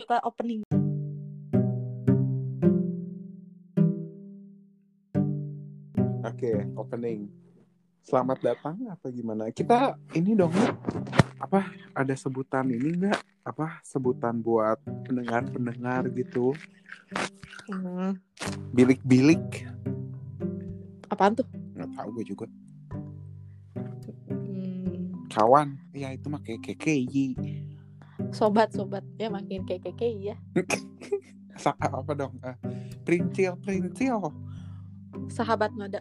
kita opening. Oke, opening. Selamat datang apa gimana? Kita ini dong apa ada sebutan ini enggak? Apa sebutan buat pendengar-pendengar gitu? Hmm, Bilik-bilik. apaan tuh? Nggak tahu gue juga. Hmm, Kawan, ya itu mah kayak KKI. Sobat sobat ya makin kayak ya. Apa dong? Eh, Perintil, perintil. Sahabat nada.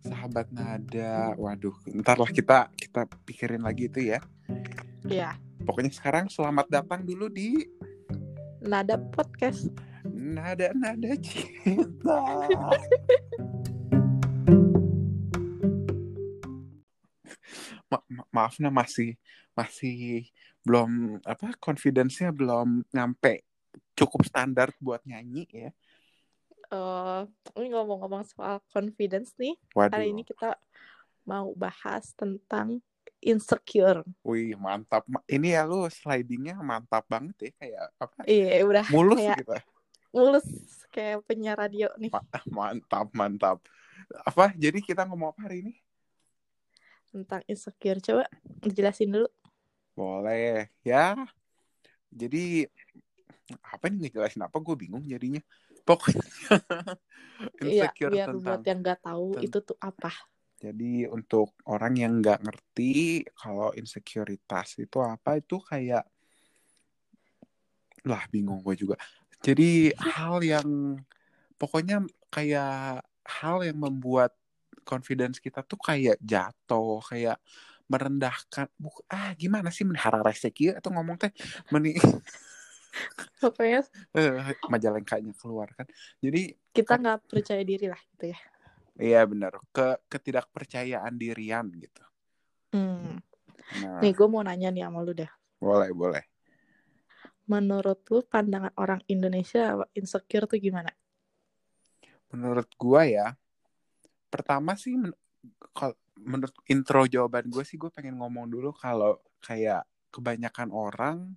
Sahabat nada. Waduh, ntar lah kita kita pikirin lagi itu ya. Ya, Pokoknya sekarang selamat datang dulu di nada podcast. nada-nada cinta. Ma- ma- maaf nah masih masih belum apa confidence-nya belum nyampe cukup standar buat nyanyi ya. Eh, ini ngomong-ngomong soal confidence nih, Waduh. hari ini kita mau bahas tentang insecure. Wih, mantap. Ma- Ini ya lu slidingnya mantap banget ya kayak apa? Iya, udah Mulus kayak gitu. mulus kayak penyiar radio nih. Ma- Mantap, mantap. Apa? Jadi kita ngomong apa hari ini? tentang insecure. Coba dijelasin dulu. Boleh, ya. Jadi apa nih ngejelasin apa? Gue bingung jadinya. Pokoknya Iya, insecure biar tentang. buat yang nggak tahu ten- itu tuh apa. Jadi untuk orang yang nggak ngerti kalau insekuritas itu apa itu kayak lah bingung gue juga. Jadi hal yang pokoknya kayak hal yang membuat confidence kita tuh kayak jatuh, kayak merendahkan. Buk ah gimana sih menhara reseki atau ngomong teh meni Pokoknya eh, majalengkanya keluar kan. Jadi kita nggak percaya diri lah gitu ya. iya benar ke ketidakpercayaan dirian gitu. Hmm. Nah, Nih gue mau nanya nih sama lu deh. boleh boleh. Menurut lu pandangan orang Indonesia insecure tuh gimana? Menurut gua ya, pertama sih men- kal- menurut intro jawaban gue sih gue pengen ngomong dulu kalau kayak kebanyakan orang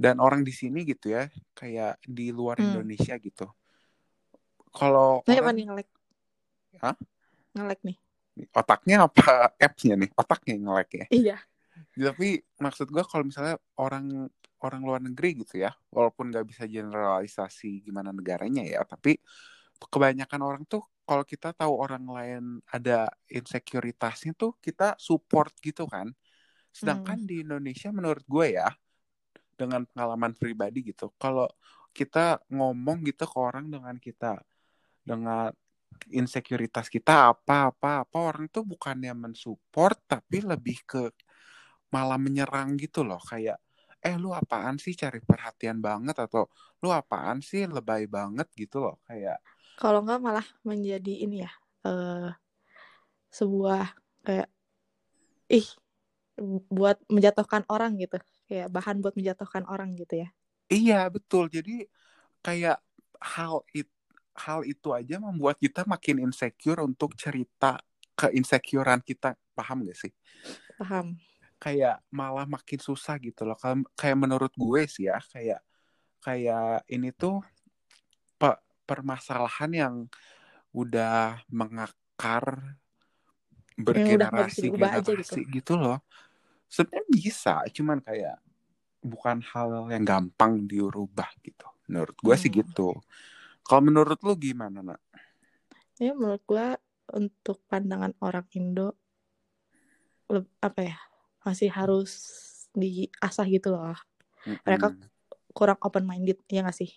dan orang di sini gitu ya, kayak di luar Hmm. Indonesia gitu. Kalau Nah, orang ngelek? Hah? Ngelek nih. otaknya apa appsnya nih? Otaknya nge-lag ya. Iya. Tapi maksud gue kalau misalnya orang orang luar negeri gitu ya, walaupun nggak bisa generalisasi gimana negaranya ya, tapi kebanyakan orang tuh kalau kita tahu orang lain ada insekuritasnya tuh kita support gitu kan. Sedangkan di Indonesia menurut gue ya, dengan pengalaman pribadi gitu, kalau kita ngomong gitu ke orang dengan kita dengan insekuritas kita apa apa apa orang tuh bukannya mensupport tapi lebih ke malah menyerang gitu loh. Kayak eh lu apaan sih? Cari perhatian banget atau lu apaan sih? Lebay banget gitu loh. Kayak Kalau nggak malah menjadi ini ya. eh sebuah kayak ih buat menjatuhkan orang gitu. Kayak bahan buat menjatuhkan orang gitu ya. iya betul jadi kayak hal it hal itu aja membuat kita makin insecure untuk cerita ke insecurean kita paham gak sih Paham? kayak malah makin susah gitu loh kayak menurut gue sih ya kayak kayak ini tuh permasalahan yang udah mengakar bergenerasi aja generasi gitu. loh sebenarnya bisa cuman kayak bukan hal yang gampang diubah gitu menurut gue sih Hmm. gitu kalau menurut lu gimana nak Ya menurut gua untuk pandangan orang Indo apa ya masih harus diasah gitu loh. Mereka Mm-mm. kurang open minded ya nggak sih?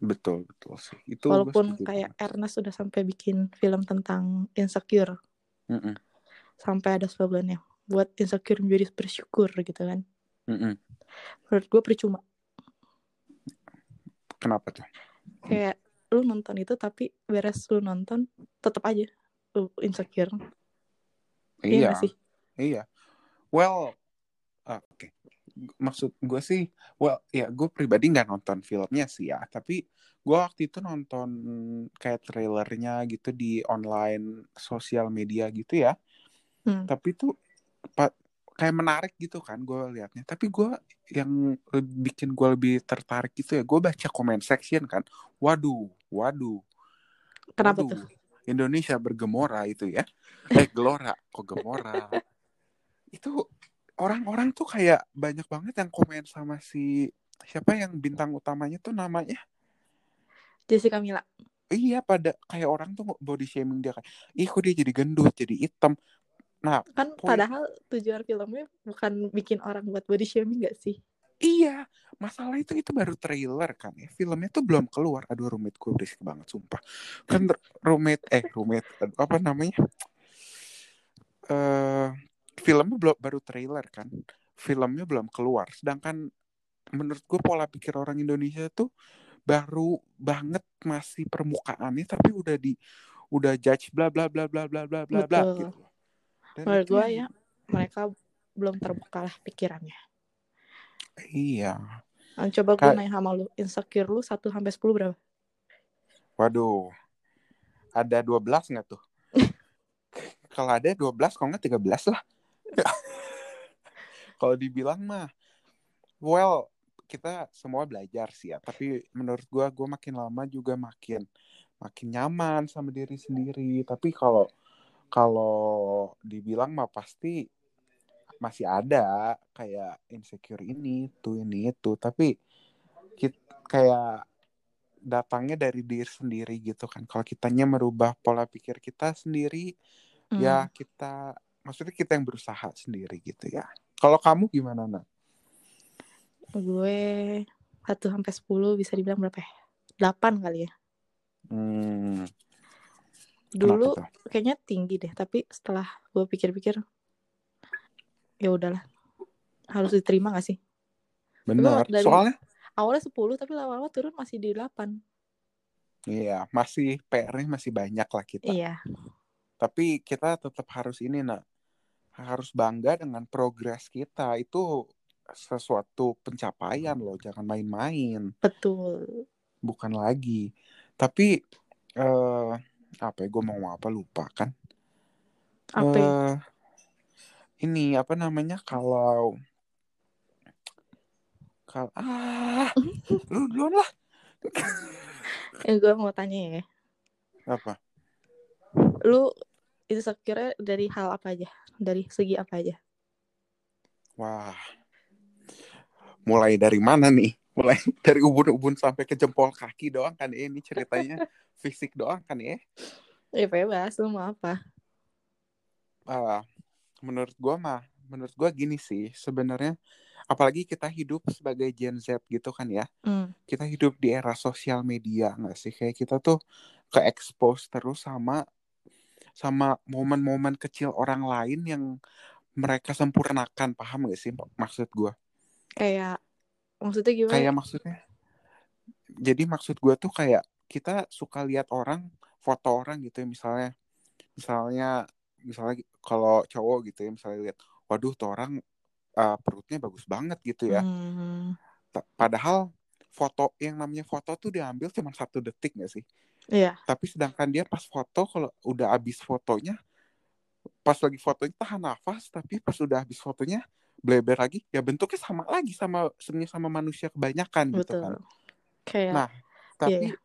Betul betul sih itu Walaupun kayak banget. Ernest sudah sampai bikin film tentang insecure Mm-mm. sampai ada slogannya buat insecure menjadi bersyukur gitu kan. Mm-mm. Menurut gue percuma. kenapa tuh Kayak lu nonton itu tapi beres lu nonton tetap aja lu insecure. Iya iya sih? Iya. Well, ah, oke. Maksud gue sih, well, ya gue pribadi nggak nonton filmnya sih ya. Tapi gue waktu itu nonton kayak trailernya gitu di online sosial media gitu ya. Hmm. Tapi tuh pa- kayak menarik gitu kan gue liatnya tapi gue yang bikin gue lebih tertarik gitu ya gue baca comment section kan waduh waduh Kenapa waduh tuh? Indonesia bergemora itu ya eh gelora kok gemora itu orang-orang tuh kayak banyak banget yang komen sama si siapa yang bintang utamanya tuh namanya Jessica Mila. iya pada kayak orang tuh body shaming dia kayak ih kok dia jadi gendut jadi hitam nah Kan Poin- padahal tujuan filmnya bukan bikin orang buat body shaming gak sih? Iya, masalah itu itu baru trailer kan ya. Filmnya tuh belum keluar. Aduh, rumit gue berisik banget sumpah. Kan rumit eh rumit aduh, apa namanya? Eh filmnya belum baru trailer kan. Filmnya belum keluar. Sedangkan menurut gue pola pikir orang Indonesia tuh baru banget masih permukaannya tapi udah di udah judge bla bla bla bla bla bla bla bla gitu. Dan Menurut gue ya mereka belum terbuka lah pikirannya. Iya. Nah, coba gue Kayak- nanya sama lu, insecure lu 1 sampai 10 berapa? Waduh. Ada 12 nggak tuh? kalau ada 12, kalau nggak 13 lah. kalau dibilang mah, well, kita semua belajar sih ya. Tapi menurut gua, gua makin lama juga makin makin nyaman sama diri sendiri. Tapi kalau kalau dibilang mah pasti masih ada kayak insecure ini, tuh ini itu. Tapi kit- kayak datangnya dari diri sendiri gitu kan. Kalau kitanya merubah pola pikir kita sendiri, Hmm. ya kita maksudnya kita yang berusaha sendiri gitu ya. Kalau kamu gimana, Nak? Gue 1 sampai 10 bisa dibilang berapa ya? 8 kali ya. Hmm, Dulu kayaknya tinggi deh, tapi setelah gue pikir-pikir ya udahlah. Harus diterima gak sih? Benar. dari- Soalnya Awalnya 10 tapi lama-lama turun masih di 8. iya, masih PR-nya masih banyak lah kita. Iya, Tapi kita tetap harus ini, Nak. Harus bangga dengan progres kita. Itu sesuatu pencapaian loh, jangan main-main. betul. Bukan lagi. Tapi eh apa ya gue mau apa lupa kan? Apa ya? Eh, ini apa namanya kalau kalau ah lu duluan lah Yang gue mau tanya ya. apa Lu insecure dari hal apa aja? Dari segi apa aja? wah mulai dari mana nih mulai dari ubun-ubun sampai ke jempol kaki doang kan ya ini ceritanya fisik doang kan ya Ya bebas, lu mau apa? Ah, menurut gua mah menurut gua gini sih sebenarnya apalagi kita hidup sebagai Gen Z gitu kan ya Hmm. kita hidup di era sosial media nggak sih kayak kita tuh ke expose terus sama sama momen-momen kecil orang lain yang mereka sempurnakan paham gak sih maksud gue Kayak maksudnya gimana? kayak maksudnya jadi maksud gue tuh kayak kita suka lihat orang foto orang gitu ya misalnya misalnya misalnya kalau cowok gitu ya misalnya lihat waduh tuh orang uh, perutnya bagus banget gitu ya Hmm. Padahal foto yang namanya foto tuh diambil cuma satu detik gak sih Iya, tapi sedangkan dia pas foto kalau udah habis fotonya pas lagi fotonya tahan nafas tapi pas udah habis fotonya bleber lagi ya bentuknya sama lagi sama sebenarnya sama manusia kebanyakan gitu betul. kan Kayak Nah, tapi iya.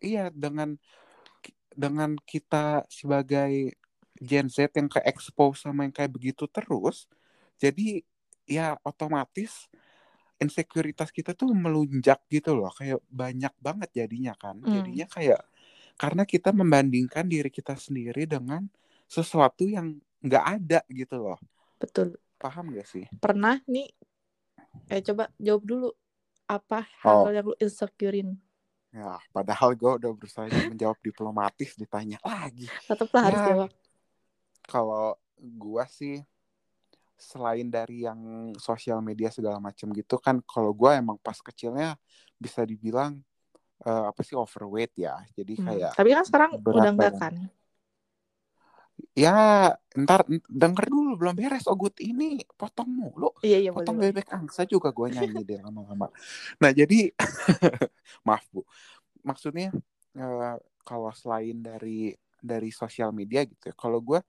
iya dengan dengan kita sebagai Gen Z yang ke expose sama yang kayak begitu terus jadi ya otomatis insekuritas kita tuh melunjak gitu loh kayak banyak banget jadinya kan Hmm. jadinya kayak karena kita membandingkan diri kita sendiri dengan sesuatu yang nggak ada gitu loh betul. paham gak sih Pernah nih eh coba jawab dulu apa Oh. hal yang lu insecurein? ya padahal gue udah berusaha menjawab diplomatis ditanya lagi Tetaplah harus Ya. jawab. kalau gua sih selain dari yang sosial media segala macam gitu kan kalau gua emang pas kecilnya bisa dibilang eh, apa sih overweight ya jadi Hmm. kayak Tapi kan sekarang udah enggak kan? ya ntar denger dulu belum beres ogut ini potong mulu Iya iya potong boleh. bebek angsa juga gua nyanyi deh lama-lama nah jadi maaf bu maksudnya eh, kalau selain dari dari sosial media gitu ya. Kalau gue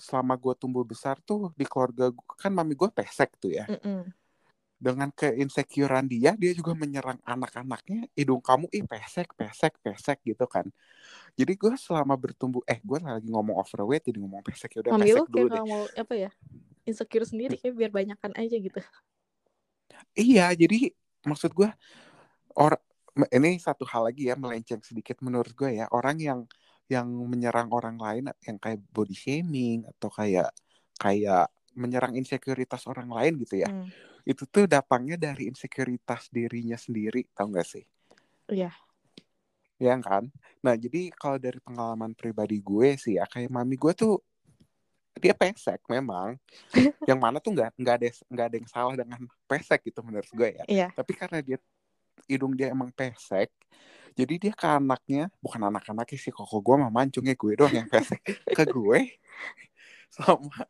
selama gue tumbuh besar tuh di keluarga gue kan mami gue pesek tuh ya. Mm-mm. Dengan keinsecurean dia, dia juga menyerang anak-anaknya. Hidung kamu ih pesek, pesek, pesek gitu kan. Jadi gue selama bertumbuh, eh gue lagi ngomong overweight jadi ngomong pesek ya udah pesek lu dulu kayak deh. mau apa ya insecure sendiri kayak biar banyakan aja gitu. Iya, jadi maksud gue orang ini satu hal lagi ya melenceng sedikit menurut gue ya orang yang yang menyerang orang lain yang kayak body shaming atau kayak kayak menyerang insekuritas orang lain gitu ya Hmm. itu tuh datangnya dari insekuritas dirinya sendiri tau gak sih Iya. ya kan nah jadi kalau dari pengalaman pribadi gue sih ya kayak mami gue tuh dia pesek memang yang mana tuh nggak nggak ada nggak ada yang salah dengan pesek gitu menurut gue ya Iya. tapi karena dia hidung dia emang pesek jadi dia ke anaknya bukan anak-anaknya sih kok gue mah mancungnya gue doang yang pesek ke gue selama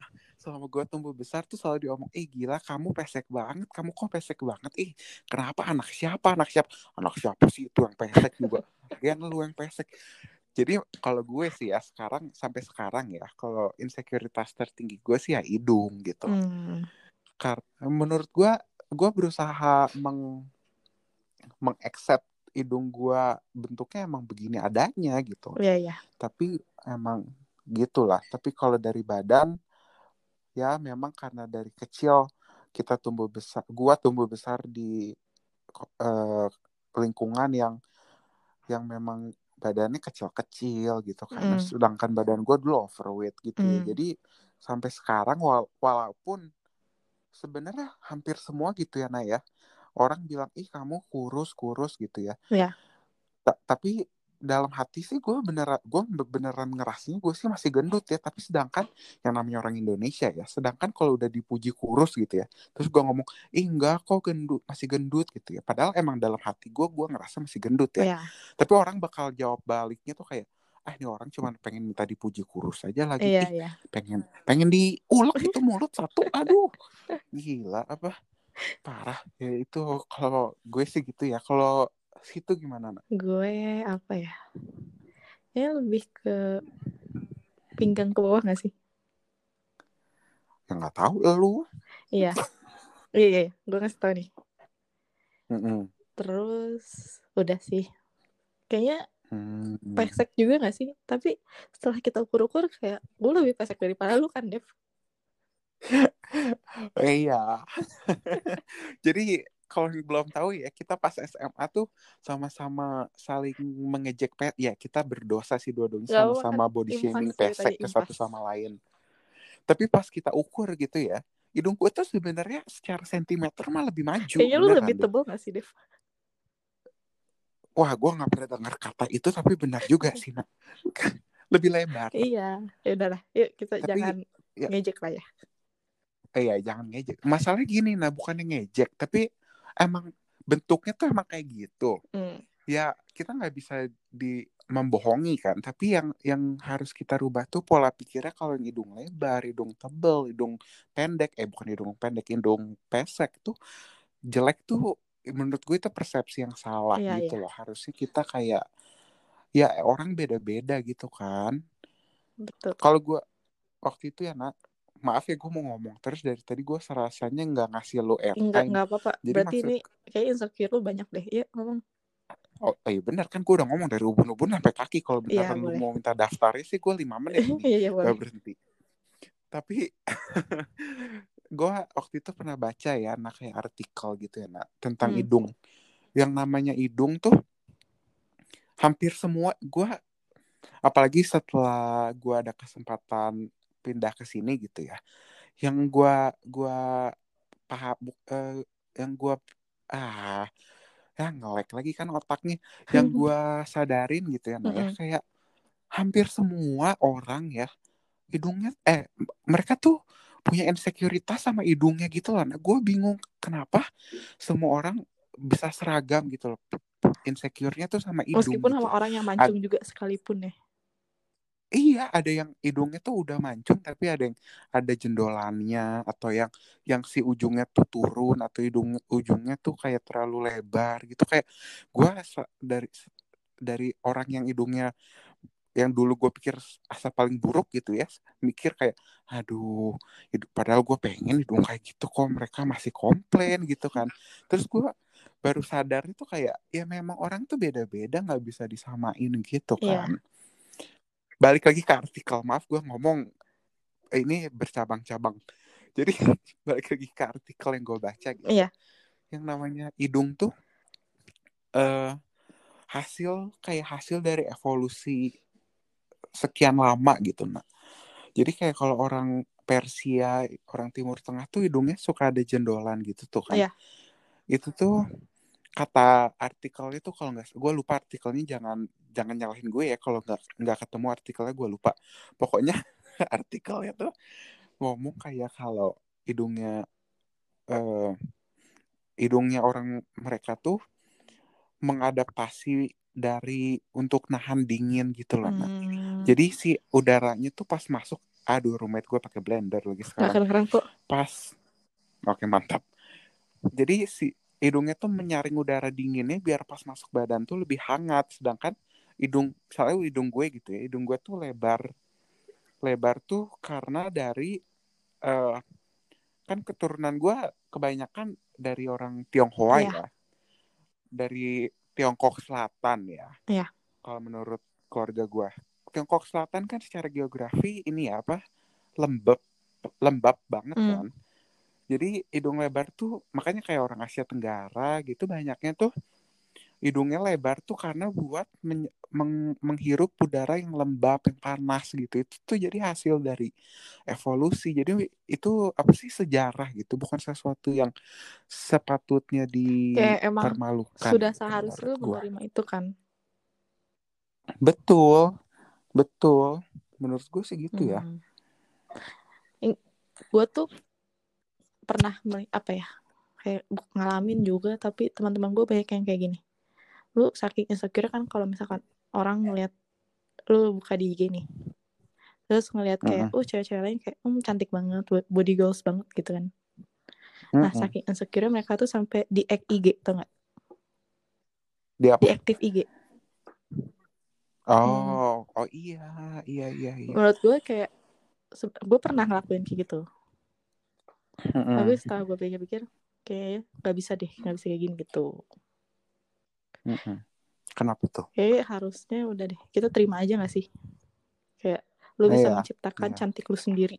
selama gue tumbuh besar tuh selalu diomong eh gila kamu pesek banget kamu kok pesek banget? Ih kenapa anak siapa anak siapa anak siapa sih itu yang pesek juga? Gian lu yang pesek. Jadi kalau gue sih ya sekarang sampai sekarang ya kalau insekuritas tertinggi gue sih ya hidung gitu. Hmm. karena menurut gue gue berusaha meng mengaccept hidung gue bentuknya emang begini adanya gitu Iya iya. tapi emang gitulah tapi kalau dari badan ya memang karena dari kecil kita tumbuh besar gua tumbuh besar di eh, lingkungan yang yang memang badannya kecil-kecil gitu kan Mm. sedangkan badan gua dulu overweight gitu ya Mm. jadi sampai sekarang wala- walaupun sebenarnya hampir semua gitu ya Naya orang bilang ih kamu kurus kurus gitu ya. Ta- tapi dalam hati sih gue beneran gue beneran ngerasanya gue sih masih gendut ya. Tapi sedangkan yang namanya orang Indonesia ya sedangkan kalau udah dipuji kurus gitu ya terus gue ngomong ih enggak kok gendut masih gendut gitu ya. Padahal emang dalam hati gue gue ngerasa masih gendut ya. Iya. tapi orang bakal jawab baliknya tuh kayak ah ini orang cuma pengen minta dipuji kurus aja lagi. Iya Ih, iya. pengen pengen diulek itu mulut satu aduh. Gila apa parah ya itu kalau gue sih gitu ya kalau situ gimana nak Gue apa ya? Ya lebih ke pinggang ke bawah gak sih? ya nggak tahu lu Iya. Iya iya. Gue ngasih tau nih. Mm-mm. Terus udah sih. Kayaknya Hmm. pesek juga gak sih? Tapi setelah kita ukur-ukur kayak gue lebih pesek daripada lu kan, Dev. iya jadi kalau belum tahu ya kita pas SMA tuh sama-sama saling mengejek pe ya kita berdosa sih dua-duanya Gak sama-sama body shaming sih pesek ke satu sama lain tapi pas kita ukur gitu ya hidung gue tuh sebenarnya secara sentimeter mah lebih maju Kayaknya lu lebih tebel gak sih, Dev? wah gue nggak pernah dengar kata itu tapi benar juga sih nak lebih lebar Iya. Ya udahlah. Yuk kita Tapi, jangan ya. ngejek lah ya. Eh ya jangan ngejek. Masalahnya gini, nah bukannya ngejek, tapi emang bentuknya tuh emang kayak gitu. Hmm. Ya kita nggak bisa di membohongi kan, tapi yang yang harus kita rubah tuh pola pikirnya kalau yang hidung lebar, hidung tebel, hidung pendek, eh bukan hidung pendek, hidung pesek tuh jelek tuh menurut gue itu persepsi yang salah Iya, gitu iya. loh. Harusnya kita kayak ya orang beda-beda gitu kan. Betul. Kalau gue waktu itu ya nak, maaf ya gue mau ngomong terus dari tadi gue serasanya nggak ngasih lo Enggak, airtime. enggak apa-apa. Berarti maksud- ini kayak insecure lu banyak deh. Iya, ngomong. Oh iya benar kan gue udah ngomong dari ubun-ubun sampai kaki. Kalau Iya, beneran lu mau minta daftarnya sih gue lima menit Iya, iya, gak berhenti. Tapi gue waktu itu pernah baca ya, nah kayak artikel gitu ya, nak tentang Hmm. hidung. Yang namanya hidung tuh hampir semua gue, apalagi setelah gue ada kesempatan pindah ke sini gitu ya, yang gue gua paham, eh, yang gue ah ya ngelek lagi kan otaknya, yang gue sadarin gitu ya, nak ya kayak hampir semua orang ya hidungnya eh mereka tuh punya insekuritas sama hidungnya gitu loh. Nah, gue bingung kenapa semua orang bisa seragam gitu loh. Insecure-nya tuh sama hidung Meskipun gitu. sama orang yang mancung juga sekalipun ya. Iya, ada yang hidungnya tuh udah mancung tapi ada yang ada jendolannya atau yang yang si ujungnya tuh turun atau hidung ujungnya tuh kayak terlalu lebar gitu. Kayak gue dari dari orang yang hidungnya yang dulu gue pikir asa paling buruk gitu ya mikir kayak aduh hidup padahal gue pengen hidung kayak gitu kok mereka masih komplain gitu kan. Terus gue baru sadar itu kayak ya memang orang tuh beda-beda nggak bisa disamain gitu Iya. kan balik lagi ke artikel. Maaf gue ngomong eh, ini bercabang-cabang. Jadi balik lagi ke artikel yang gue baca gitu. Iya. yang namanya hidung tuh eh hasil kayak hasil dari evolusi sekian lama gitu nak. Jadi kayak kalau orang Persia orang Timur Tengah tuh hidungnya suka ada jendolan gitu tuh kan. Iya. itu tuh kata artikel itu kalau nggak gue lupa artikelnya jangan jangan nyalahin gue ya kalau nggak nggak ketemu artikelnya gue lupa pokoknya artikelnya tuh ngomong kayak kalau hidungnya eh, hidungnya orang mereka tuh mengadaptasi dari untuk nahan dingin gitu loh. Hmm. jadi si udaranya tuh pas masuk aduh roommate gue pakai blender lagi sekarang keren-keren kok. pas oke mantap jadi si hidungnya tuh menyaring udara dinginnya biar pas masuk badan tuh lebih hangat sedangkan hidung misalnya hidung gue gitu ya hidung gue tuh lebar lebar tuh karena dari eh, kan keturunan gue kebanyakan dari orang Tionghoa Iya. ya dari Tiongkok Selatan ya Iya. kalau menurut keluarga gue Tiongkok Selatan kan secara geografi ini ya apa lembab lembab banget Hmm. kan jadi hidung lebar tuh makanya kayak orang Asia Tenggara gitu banyaknya tuh hidungnya lebar tuh karena buat men- meng- menghirup udara yang lembab yang panas gitu. Itu tuh jadi hasil dari evolusi. Jadi itu apa sih sejarah gitu bukan sesuatu yang sepatutnya dipermalukan Sudah gitu seharusnya menerima itu kan. betul betul. Menurut gue sih gitu ya. Hmm. Gue tuh pernah apa ya kayak ngalamin juga tapi teman-teman gue banyak yang kayak gini lu saking insecure kan kalau misalkan orang ngeliat lu buka di IG nih. Terus ngeliat kayak oh cewek-cewek lain kayak um cantik banget bo- body goals banget gitu kan. Nah saking insecure mereka tuh sampai di IG tau nggak? Dia apa? Diaktif IG oh oh iya iya iya iya. Menurut gue kayak gue pernah ngelakuin kayak gitu. Mm-mm. tapi setelah gue pikir-pikir kayak nggak bisa deh nggak bisa kayak gini gitu Mm-mm. kenapa tuh kayak harusnya udah deh kita terima aja gak sih kayak lu bisa Iya, menciptakan iya. cantik lu sendiri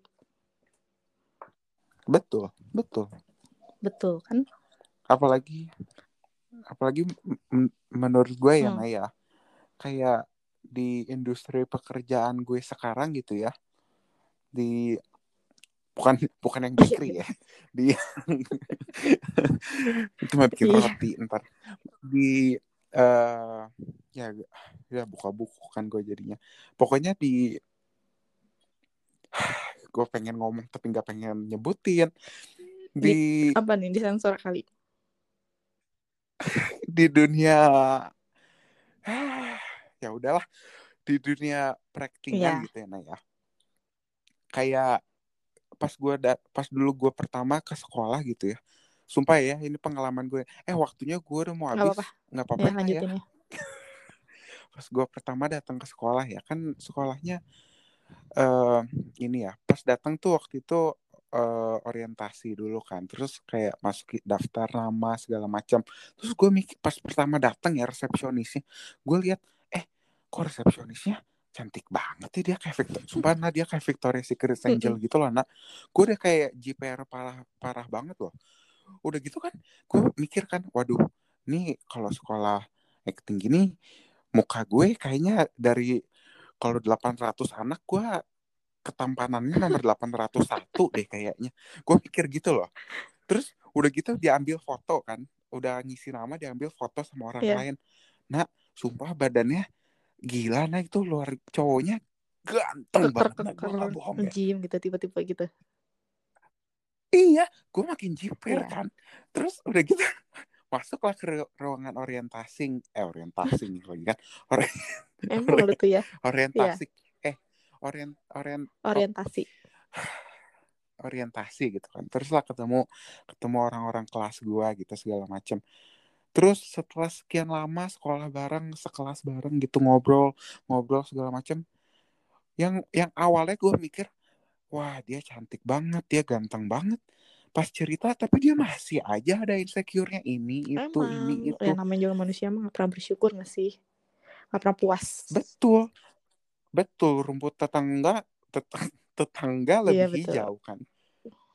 betul betul betul kan apalagi apalagi menurut gue ya Hmm. Naya kayak di industri pekerjaan gue sekarang gitu ya di bukan bukan yang bakery ya di itu mah bikin Iya. roti ntar di eh ya ya buka buku kan gue jadinya. Pokoknya di gue pengen ngomong tapi nggak pengen nyebutin. Di apa nih? Disensor kali? Di dunia ya udahlah. Di dunia praktingan gitu ya Naya kayak pas gue da- pas dulu gue pertama ke sekolah gitu ya sumpah ya ini pengalaman gue. Eh waktunya gue udah mau habis. nggak apa-apa ya ya, lanjutin ya. Pas gue pertama datang ke sekolah ya kan sekolahnya eh ini ya pas datang tuh waktu itu eh, orientasi dulu kan. Terus kayak masuk daftar nama segala macam. Terus gue mikir pas pertama datang ya resepsionisnya gue lihat eh kok resepsionisnya cantik banget ya dia kayak Victor sumpah nah dia kayak Victoria's Secret Angel gitu loh nak. Gue udah kayak JPR parah parah banget loh udah gitu kan gue mikir kan waduh nih kalau sekolah acting gini muka gue kayaknya dari kalau 800 anak gue ketampanannya nomor 801 deh kayaknya. Gue pikir gitu loh. Terus udah gitu diambil foto kan udah ngisi nama diambil foto sama orang Iya. lain. Nah sumpah badannya gila nah itu luar cowoknya ganteng banget nah, gue gak bohong ya. gym gitu tiba-tiba gitu iya gue makin jiper Iya. kan. Terus udah gitu masuklah ke ru- ruangan orientasi eh orientasi nih lagi kan. Ori- emang lu tuh ya? orientasi. Eh orient orient orientasi. Orientasi gitu kan. Terus lah ketemu ketemu orang-orang kelas gua gitu segala macem. Terus setelah sekian lama sekolah bareng sekelas bareng gitu ngobrol ngobrol segala macem. Yang yang awalnya gue mikir wah dia cantik banget dia ganteng banget pas cerita tapi dia masih aja ada insecure-nya ini itu Emang, ini itu ya namanya juga manusia mah gak pernah bersyukur gak sih? Gak pernah puas. betul betul rumput tetangga tetang- tetangga lebih Iya, betul. hijau kan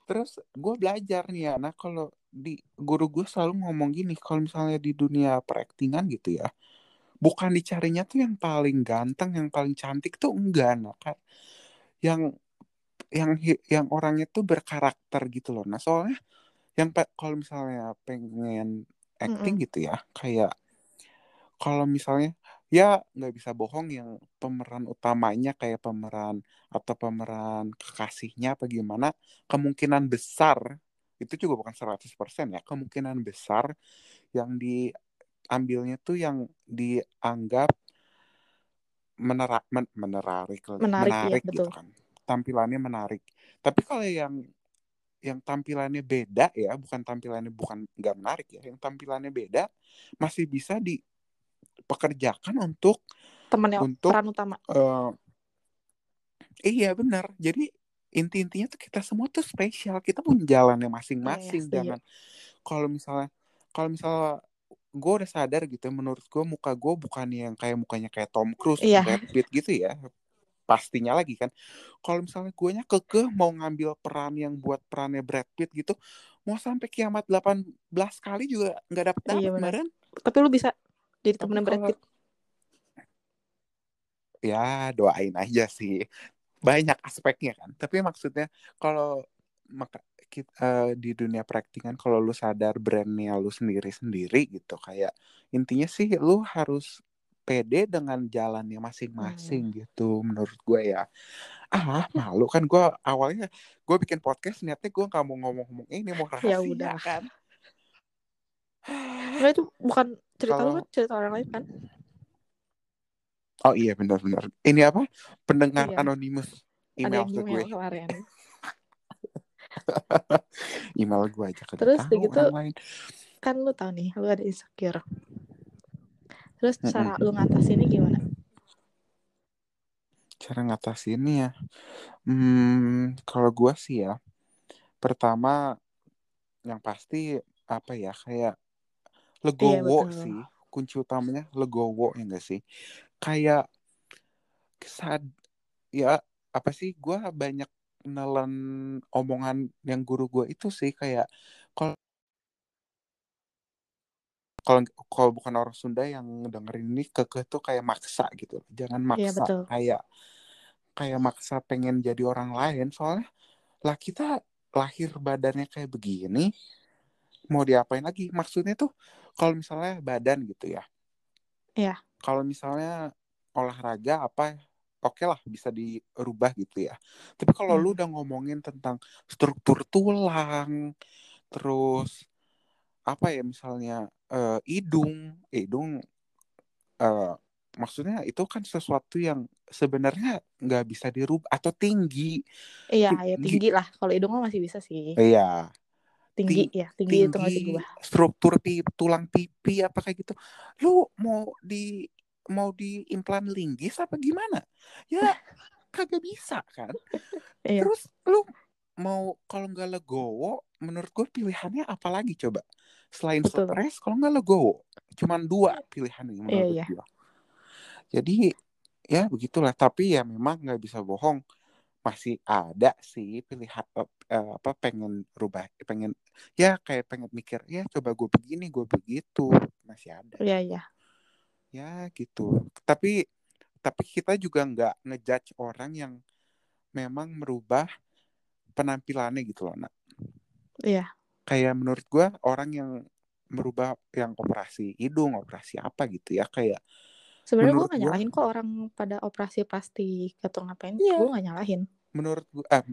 terus gue belajar nih ya nah kalau di guru gue selalu ngomong gini kalau misalnya di dunia peraktingan gitu ya bukan dicarinya tuh yang paling ganteng yang paling cantik tuh enggak nah kan yang yang hi- yang orangnya tuh berkarakter gitu loh nah soalnya yang kalau misalnya pengen acting Mm-mm. gitu ya kayak kalau misalnya ya nggak bisa bohong yang pemeran utamanya kayak pemeran atau pemeran kekasihnya apa gimana kemungkinan besar itu juga bukan 100% ya kemungkinan besar yang diambilnya tuh yang dianggap menerak men- menarik Menarik, iya, menarik gitu betul. kan tampilannya menarik tapi kalau yang yang tampilannya beda ya bukan tampilannya bukan nggak menarik ya yang tampilannya beda masih bisa dipekerjakan untuk Temennya untuk peran utama. eh, iya benar jadi inti-intinya tuh kita semua tuh spesial kita punya jalannya masing-masing Iya, setuju. jangan kalau misalnya kalau misalnya gue udah sadar gitu menurut gue muka gue bukan yang kayak mukanya kayak Tom Cruise, Iya. Brad Pitt gitu ya pastinya lagi kan. Kalau misalnya guanya kekeh mau ngambil peran yang buat perannya Brad Pitt gitu mau sampai kiamat 18 kali juga nggak dapet dapet Iya, kemarin. Tapi lu bisa jadi temennya Brad Pitt. ya doain aja sih. Banyak aspeknya kan. Tapi maksudnya kalau maka kita di dunia praktikan kalau lu sadar brandnya lu sendiri sendiri gitu kayak intinya sih lu harus pede dengan jalannya masing-masing Hmm. gitu menurut gue ya ah malu kan gue awalnya gue bikin podcast niatnya gue nggak mau ngomong-ngomong ini mau rahasia Ya udah. kan Enggak itu bukan cerita lu Kalau- kan, cerita orang lain kan? oh iya benar-benar ini apa pendengar Iya. anonimus Ada email ke gue email kemarin. email gue aja Terus tahu gitu, lain Kan lu tau nih, lu ada insecure. Terus cara lu ngatasinnya gimana? cara ngatasinnya hmm kalau gue sih ya pertama yang pasti apa ya kayak legowo Iya, betul. sih kunci utamanya legowo ya enggak sih kayak sad ya apa sih gue banyak nelen omongan yang guru gue itu sih kayak kalau kalau kalau bukan orang Sunda yang dengerin ini kekeh tuh kayak maksa gitu jangan Iya, maksa betul. kayak kayak maksa pengen jadi orang lain soalnya lah kita lahir badannya kayak begini mau diapain lagi maksudnya tuh kalau misalnya badan gitu ya Iya. kalau misalnya olahraga apa oke lah bisa dirubah gitu ya tapi kalau lu Hmm. udah ngomongin tentang struktur tulang terus apa ya misalnya eh, hidung hidung eh, maksudnya itu kan sesuatu yang sebenarnya nggak bisa dirubah atau tinggi Iya, ya Tinggi. tinggi lah. Kalau hidung masih bisa sih. iya Tinggi ya, tinggi, itu nggak bisa tinggi diubah. struktur pi tulang pipi apa kayak gitu lu mau di mau diimplan linggis apa gimana ya kagak bisa kan Iya. terus lu mau kalau nggak legowo menurut gue pilihannya apa lagi coba selain Betul. stres kalau nggak legowo. Cuman dua pilihan nih menurut Iya, iya. gue jadi ya begitulah. Tapi ya memang nggak bisa bohong. Masih ada sih pilihan eh, eh, apa pengen rubah pengen ya kayak pengen mikir ya coba gue begini gue begitu. Masih ada. Iya, iya. ya gitu. Tapi tapi kita juga nggak ngejudge orang yang memang merubah penampilannya gitu loh nak. Iya. Kayak menurut gue orang yang merubah yang operasi hidung operasi apa gitu ya kayak Sebenarnya gue gak gua- nyalahin kok orang pada operasi plastik atau ngapain. Iya. Gue gak nyalahin. menurut gue eh,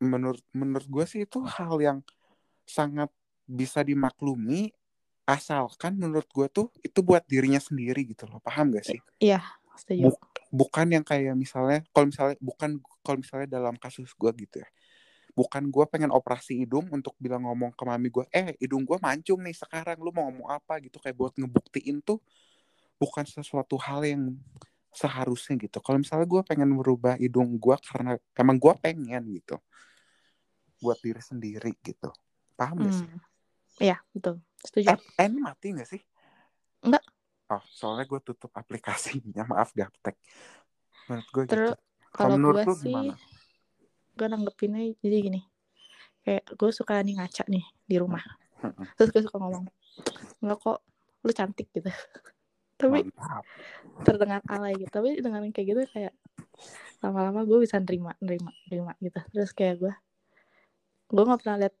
menurut menurut gue sih itu hal yang sangat bisa dimaklumi asalkan menurut gue tuh itu buat dirinya sendiri gitu loh paham gak sih Iya, setuju. bukan yang kayak misalnya kalau misalnya bukan kalau misalnya dalam kasus gue gitu ya bukan gue pengen operasi hidung untuk bilang ngomong ke mami gue eh hidung gue mancung nih sekarang lu mau ngomong apa gitu kayak buat ngebuktiin tuh bukan sesuatu hal yang seharusnya gitu kalau misalnya gue pengen merubah hidung gue karena emang gue pengen gitu buat diri sendiri gitu paham gak sih Hmm. Iya, betul. Setuju. eh, ini mati gak sih Enggak. oh soalnya gue tutup aplikasinya maaf gaptek menurut gue gitu Terus kalau menurut gue lu sih gimana gue nanggepinnya jadi gini. Kayak gue suka nih ngaca nih di rumah. Terus gue suka ngomong, enggak kok lu cantik gitu. Tapi mantap terdengar alay gitu. Tapi dengan kayak gitu kayak lama-lama gue bisa nerima, nerima, nerima gitu. Terus kayak gue, gue nggak pernah lihat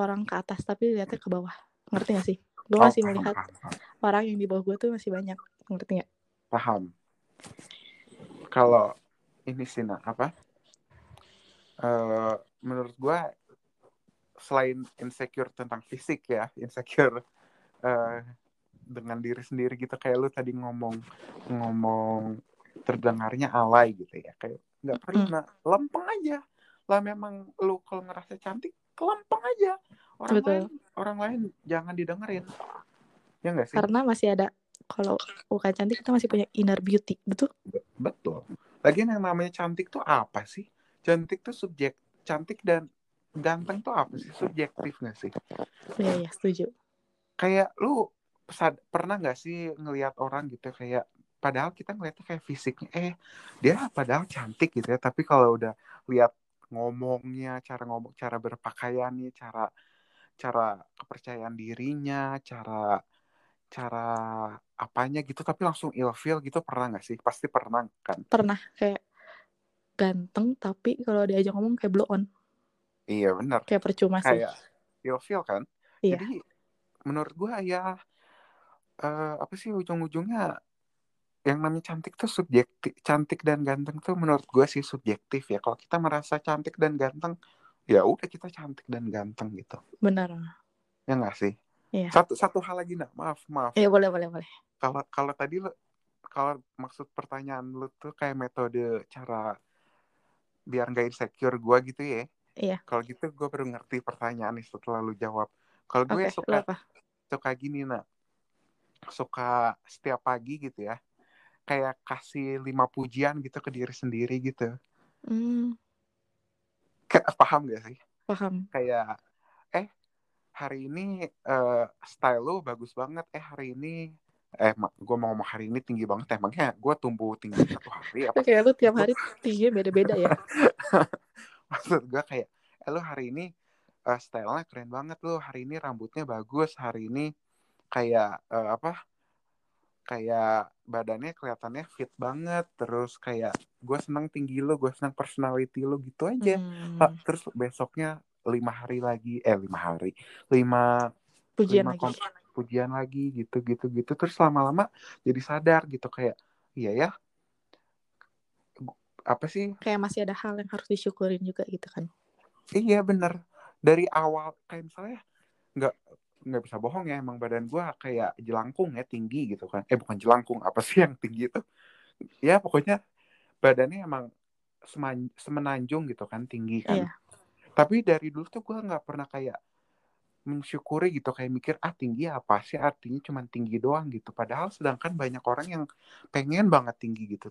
orang ke atas tapi lihatnya ke bawah. Ngerti gak sih? Gue Oh, masih paham, melihat paham, paham. orang yang di bawah gue tuh masih banyak. Ngerti gak? paham kalau ini sih nah apa Eh menurut gue selain insecure tentang fisik ya insecure eh dengan diri sendiri gitu kayak lu tadi ngomong ngomong terdengarnya alay gitu ya kayak nggak perlu Mm. lempeng aja lah memang lu kalau ngerasa cantik kelempeng aja orang Betul. lain orang lain jangan didengerin ya nggak sih Karena masih ada, kalau bukan cantik kita masih punya inner beauty. Betul? Betul. Lagian yang namanya cantik tuh apa sih? Cantik tuh subjek, cantik dan ganteng tuh apa sih? Subjektif gak sih? Iya, iya, setuju. Kayak lu pesad- pernah gak sih ngelihat orang gitu kayak padahal kita ngeliatnya kayak fisiknya eh dia padahal cantik gitu ya tapi kalau udah lihat ngomongnya cara ngomong cara berpakaiannya cara cara kepercayaan dirinya cara cara apanya gitu tapi langsung ilfeel gitu pernah nggak sih pasti pernah kan Pernah kayak ganteng tapi kalau diajak ngomong kayak blow on. iya benar Kayak percuma sih. kayak ilfeel kan Iya. jadi menurut gua ya eh, apa sih ujung-ujungnya yang namanya cantik tuh subjektif cantik dan ganteng tuh menurut gua sih subjektif ya kalau kita merasa cantik dan ganteng ya udah kita cantik dan ganteng gitu Benar. ya nggak sih Iya. satu satu hal lagi nak maaf maaf Iya, boleh, boleh, boleh. kalau kalau tadi lo kalau maksud pertanyaan lu tuh kayak metode cara biar nggak insecure gua gitu ya. Iya. kalau gitu gue baru ngerti pertanyaan nih setelah lu jawab. Kalau gue lu suka apa? suka gini nak. Suka setiap pagi gitu ya. Kayak kasih lima pujian gitu ke diri sendiri gitu. Hmm, Kayak- paham gak sih? Paham. kayak eh hari ini eh, style lu bagus banget. Eh hari ini eh gue mau ngomong hari ini tinggi banget emangnya gue tumbuh tinggi satu hari apa Oke, lu tiap hari tingginya beda-beda ya. maksud gue kayak eh, lu hari ini eh, stylenya keren banget lu hari ini rambutnya bagus hari ini kayak eh, apa kayak badannya kelihatannya fit banget terus kayak gue seneng tinggi lu gue seneng personality lu gitu aja Hmm, terus besoknya lima hari lagi eh lima hari lima pujian lima lagi. Pujian lagi gitu gitu gitu. Terus lama-lama jadi sadar gitu kayak iya ya apa sih? Kayak masih ada hal yang harus disyukurin juga gitu kan. Iya bener. Dari awal kayak misalnya nggak nggak bisa bohong ya emang badan gua kayak jelangkung ya tinggi gitu kan. Eh bukan jelangkung apa sih yang tinggi itu? Ya pokoknya badannya emang semenanjung gitu kan tinggi kan. Iya. tapi dari dulu tuh gua nggak pernah kayak mensyukuri gitu kayak mikir ah tinggi apa sih artinya cuma tinggi doang gitu padahal sedangkan banyak orang yang pengen banget tinggi gitu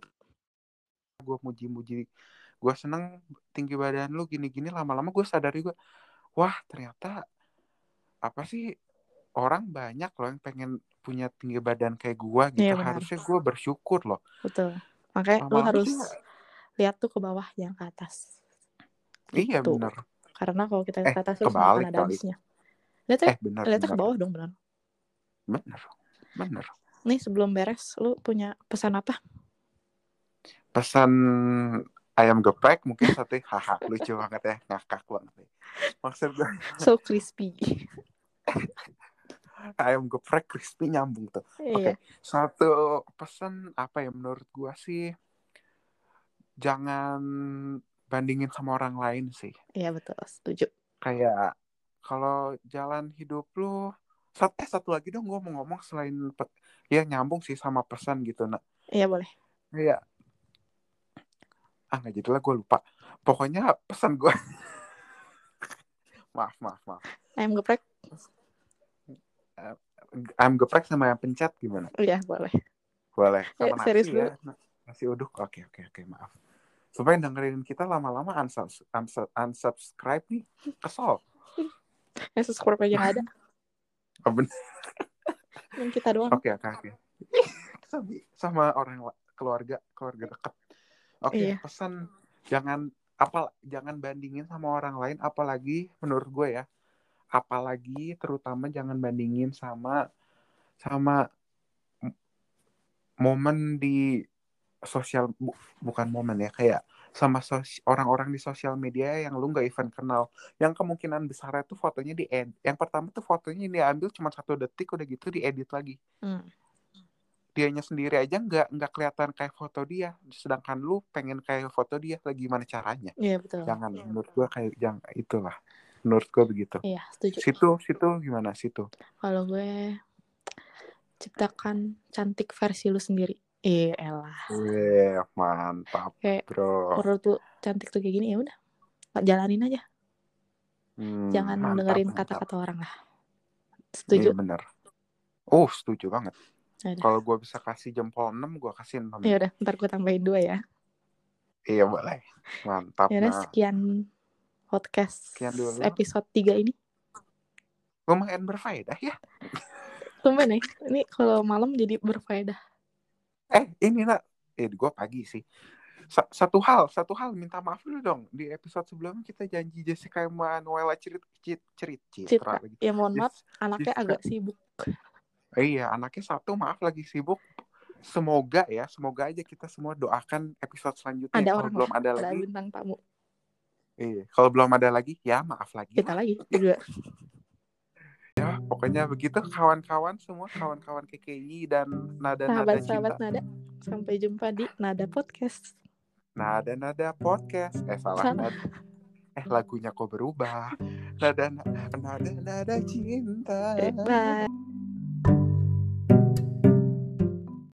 gue muji-muji gue seneng tinggi badan lu gini-gini lama-lama gue sadar juga wah ternyata apa sih orang banyak loh yang pengen punya tinggi badan kayak gue gitu Iya, benar. harusnya gue bersyukur loh Betul. Makanya lu harus tuh- lihat tuh ke bawah jangan ke atas. iya Gitu. bener Karena kalau kita Eh, ke atas terus kebalik akan ada habisnya. Lihatnya, eh bener lihatnya ke bener bawah dong benar. bener bener Nih sebelum beres, lu punya pesan apa? pesan ayam geprek mungkin satu haha lucu banget ya ngakak banget nih. maksud gue So crispy. ayam geprek crispy nyambung tuh Iya. satu pesan apa ya menurut gua sih jangan bandingin sama orang lain sih Iya betul, setuju. kayak kalau jalan hidup lu satu eh satu lagi dong gua mau ngomong selain ya nyambung sih sama pesan gitu nak Iya boleh. kayak ah nggak jadilah gue lupa pokoknya pesan gua maaf maaf maaf Ayam geprek? ayam geprek sama ayam pencet gimana Iya boleh. boleh Eh, sama serius nasi ya Nasi uduk. Oke, oke, oke, maaf. Supaya dengerin kita lama-lama unsubs unsub unsubscribe nih. Kesel. Ya subscribe aja nggak ada. Oh, bener. Yang kita doang. Oke, oke, oke. Sama- Sama orang keluarga, keluarga dekat. Oke, Iya. pesan jangan apa jangan bandingin sama orang lain apalagi menurut gue ya. Apalagi terutama jangan bandingin sama sama momen di sosial bu- bukan momen ya kayak sama orang-orang di sosial media yang lu nggak even kenal. Yang kemungkinan besar itu fotonya di yang pertama tuh fotonya diambil cuma satu detik udah gitu diedit lagi. Hmm. dianya sendiri aja nggak nggak kelihatan kayak foto dia. Sedangkan lu pengen kayak foto dia lagi gimana caranya? Iya betul. jangan menurut gua kayak jangan itulah. Menurut gua begitu. Iya setuju. situ situ gimana? Situ. Kalau gue ciptakan cantik versi lu sendiri. Iya elah. Wih, mantap Kayak bro menurut lu cantik tuh kayak gini ya udah. Jalanin aja. Hmm, Jangan mantap, dengerin kata-kata orang lah. Iya Setuju? bener oh setuju banget Ya kalau gua bisa kasih jempol 6 gua kasih 6 Ya udah, ntar gue tambahin dua ya. iya boleh mantap Ya nah sekian podcast Sekian dulu. episode 3 ini. lumayan berfaedah ya Tumben ya. Ini kalau malam jadi berfaedah. Eh, ini nak, eh gue pagi sih. Sa- satu hal, satu hal minta maaf dulu dong. Di episode sebelumnya kita janji Jessica Manuela cerit cerit cerit Citra. lagi. Ya mohon maaf, anaknya Jessica. agak sibuk. Eh, iya, anaknya satu maaf lagi sibuk. Semoga ya, semoga aja kita semua doakan episode selanjutnya. Ada Kalau orang belum ada Ada lagi, bintang tamu. iya. Kalau belum ada lagi, ya maaf lagi. Kita lagi berdua. Ya, pokoknya begitu kawan-kawan semua, kawan-kawan KKI dan nada-nada Sahabat-sahabat cinta. nada. Sampai jumpa di Nada Podcast. Nada-nada podcast. Eh salah Salah. nada. Eh lagunya kok berubah. Nada nada nada cinta. Eh, Bye.